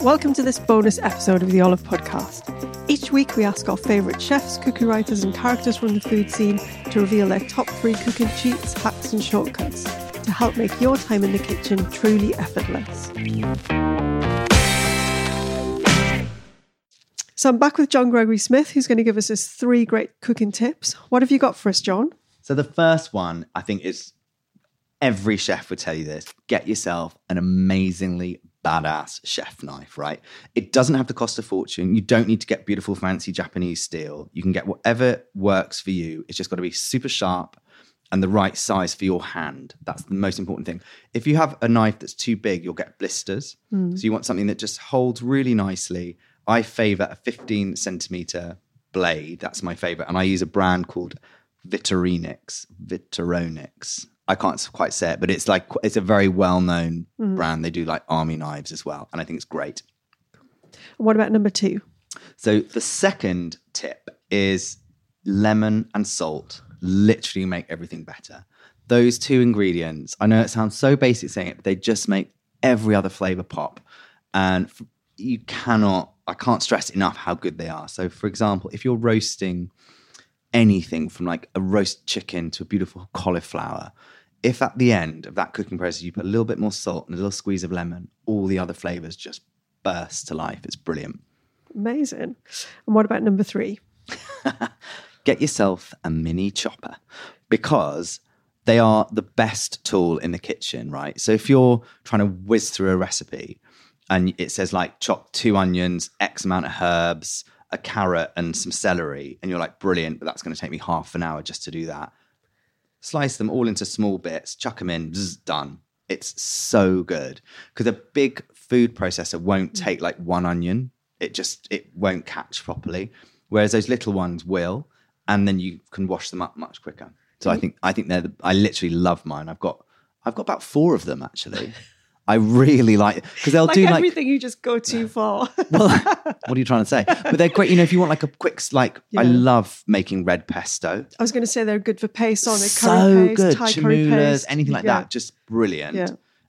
Welcome to this bonus episode of the Olive Podcast. Each week, we ask our favourite chefs, cookie writers, and characters from the food scene to reveal their top three cooking cheats, hacks, and shortcuts to help make your time in the kitchen truly effortless. So, I'm back with John Gregory Smith, who's going to give us his three great cooking tips. What have you got for us, John? So the first one, I think, is every chef would tell you this: get yourself an amazingly badass chef knife. Right? It doesn't have to cost a fortune. You don't need to get beautiful, fancy Japanese steel. You can get whatever works for you. It's just got to be super sharp and the right size for your hand. That's the most important thing. If you have a knife that's too big, you'll get blisters. Mm. So you want something that just holds really nicely. I favor a 15 centimeter blade. That's my favorite. And I use a brand called Vitorinix. Vitoronix. I can't quite say it, but it's like it's a very well known mm-hmm. brand. They do like army knives as well. And I think it's great. What about number two? So the second tip is lemon and salt literally make everything better. Those two ingredients, I know it sounds so basic saying it, but they just make every other flavor pop. And you cannot, I can't stress enough how good they are. So, for example, if you're roasting anything from like a roast chicken to a beautiful cauliflower, if at the end of that cooking process you put a little bit more salt and a little squeeze of lemon, all the other flavors just burst to life. It's brilliant. Amazing. And what about number three? get yourself a mini chopper because they are the best tool in the kitchen, right? So if you're trying to whiz through a recipe and it says like chop two onions, X amount of herbs, a carrot, and some celery, and you're like, brilliant, but that's going to take me half an hour just to do that. Slice them all into small bits, chuck them in, bzz, done. It's so good because a big food processor won't mm. take like one onion. It just it won't catch properly, whereas those little ones will, and then you can wash them up much quicker. So I mm. think I think they're the, I literally love mine. I've got I've got about four of them actually. I really like because they'll like do like everything, you just go too far. well, what are you trying to say? But they're great. You know, if you want like a quick, like I love making red pesto. I was going to say they're good for paste on it, so curry paste, good. Thai curry Chermoulas, anything like Yeah. that, just brilliant. Yeah.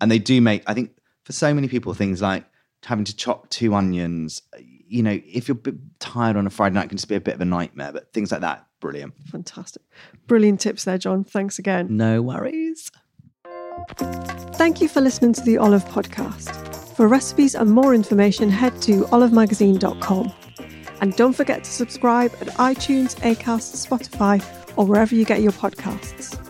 And they do make. I think for so many people, things like having to chop two onions. You know, if you're a bit tired on a Friday night, it can just be a bit of a nightmare. But things like that, brilliant. Fantastic. Brilliant tips there, John. Thanks again. No worries. Thank you for listening to the Olive Podcast. For recipes and more information, head to olivemagazine.com. And don't forget to subscribe at iTunes, Acast, Spotify, or wherever you get your podcasts.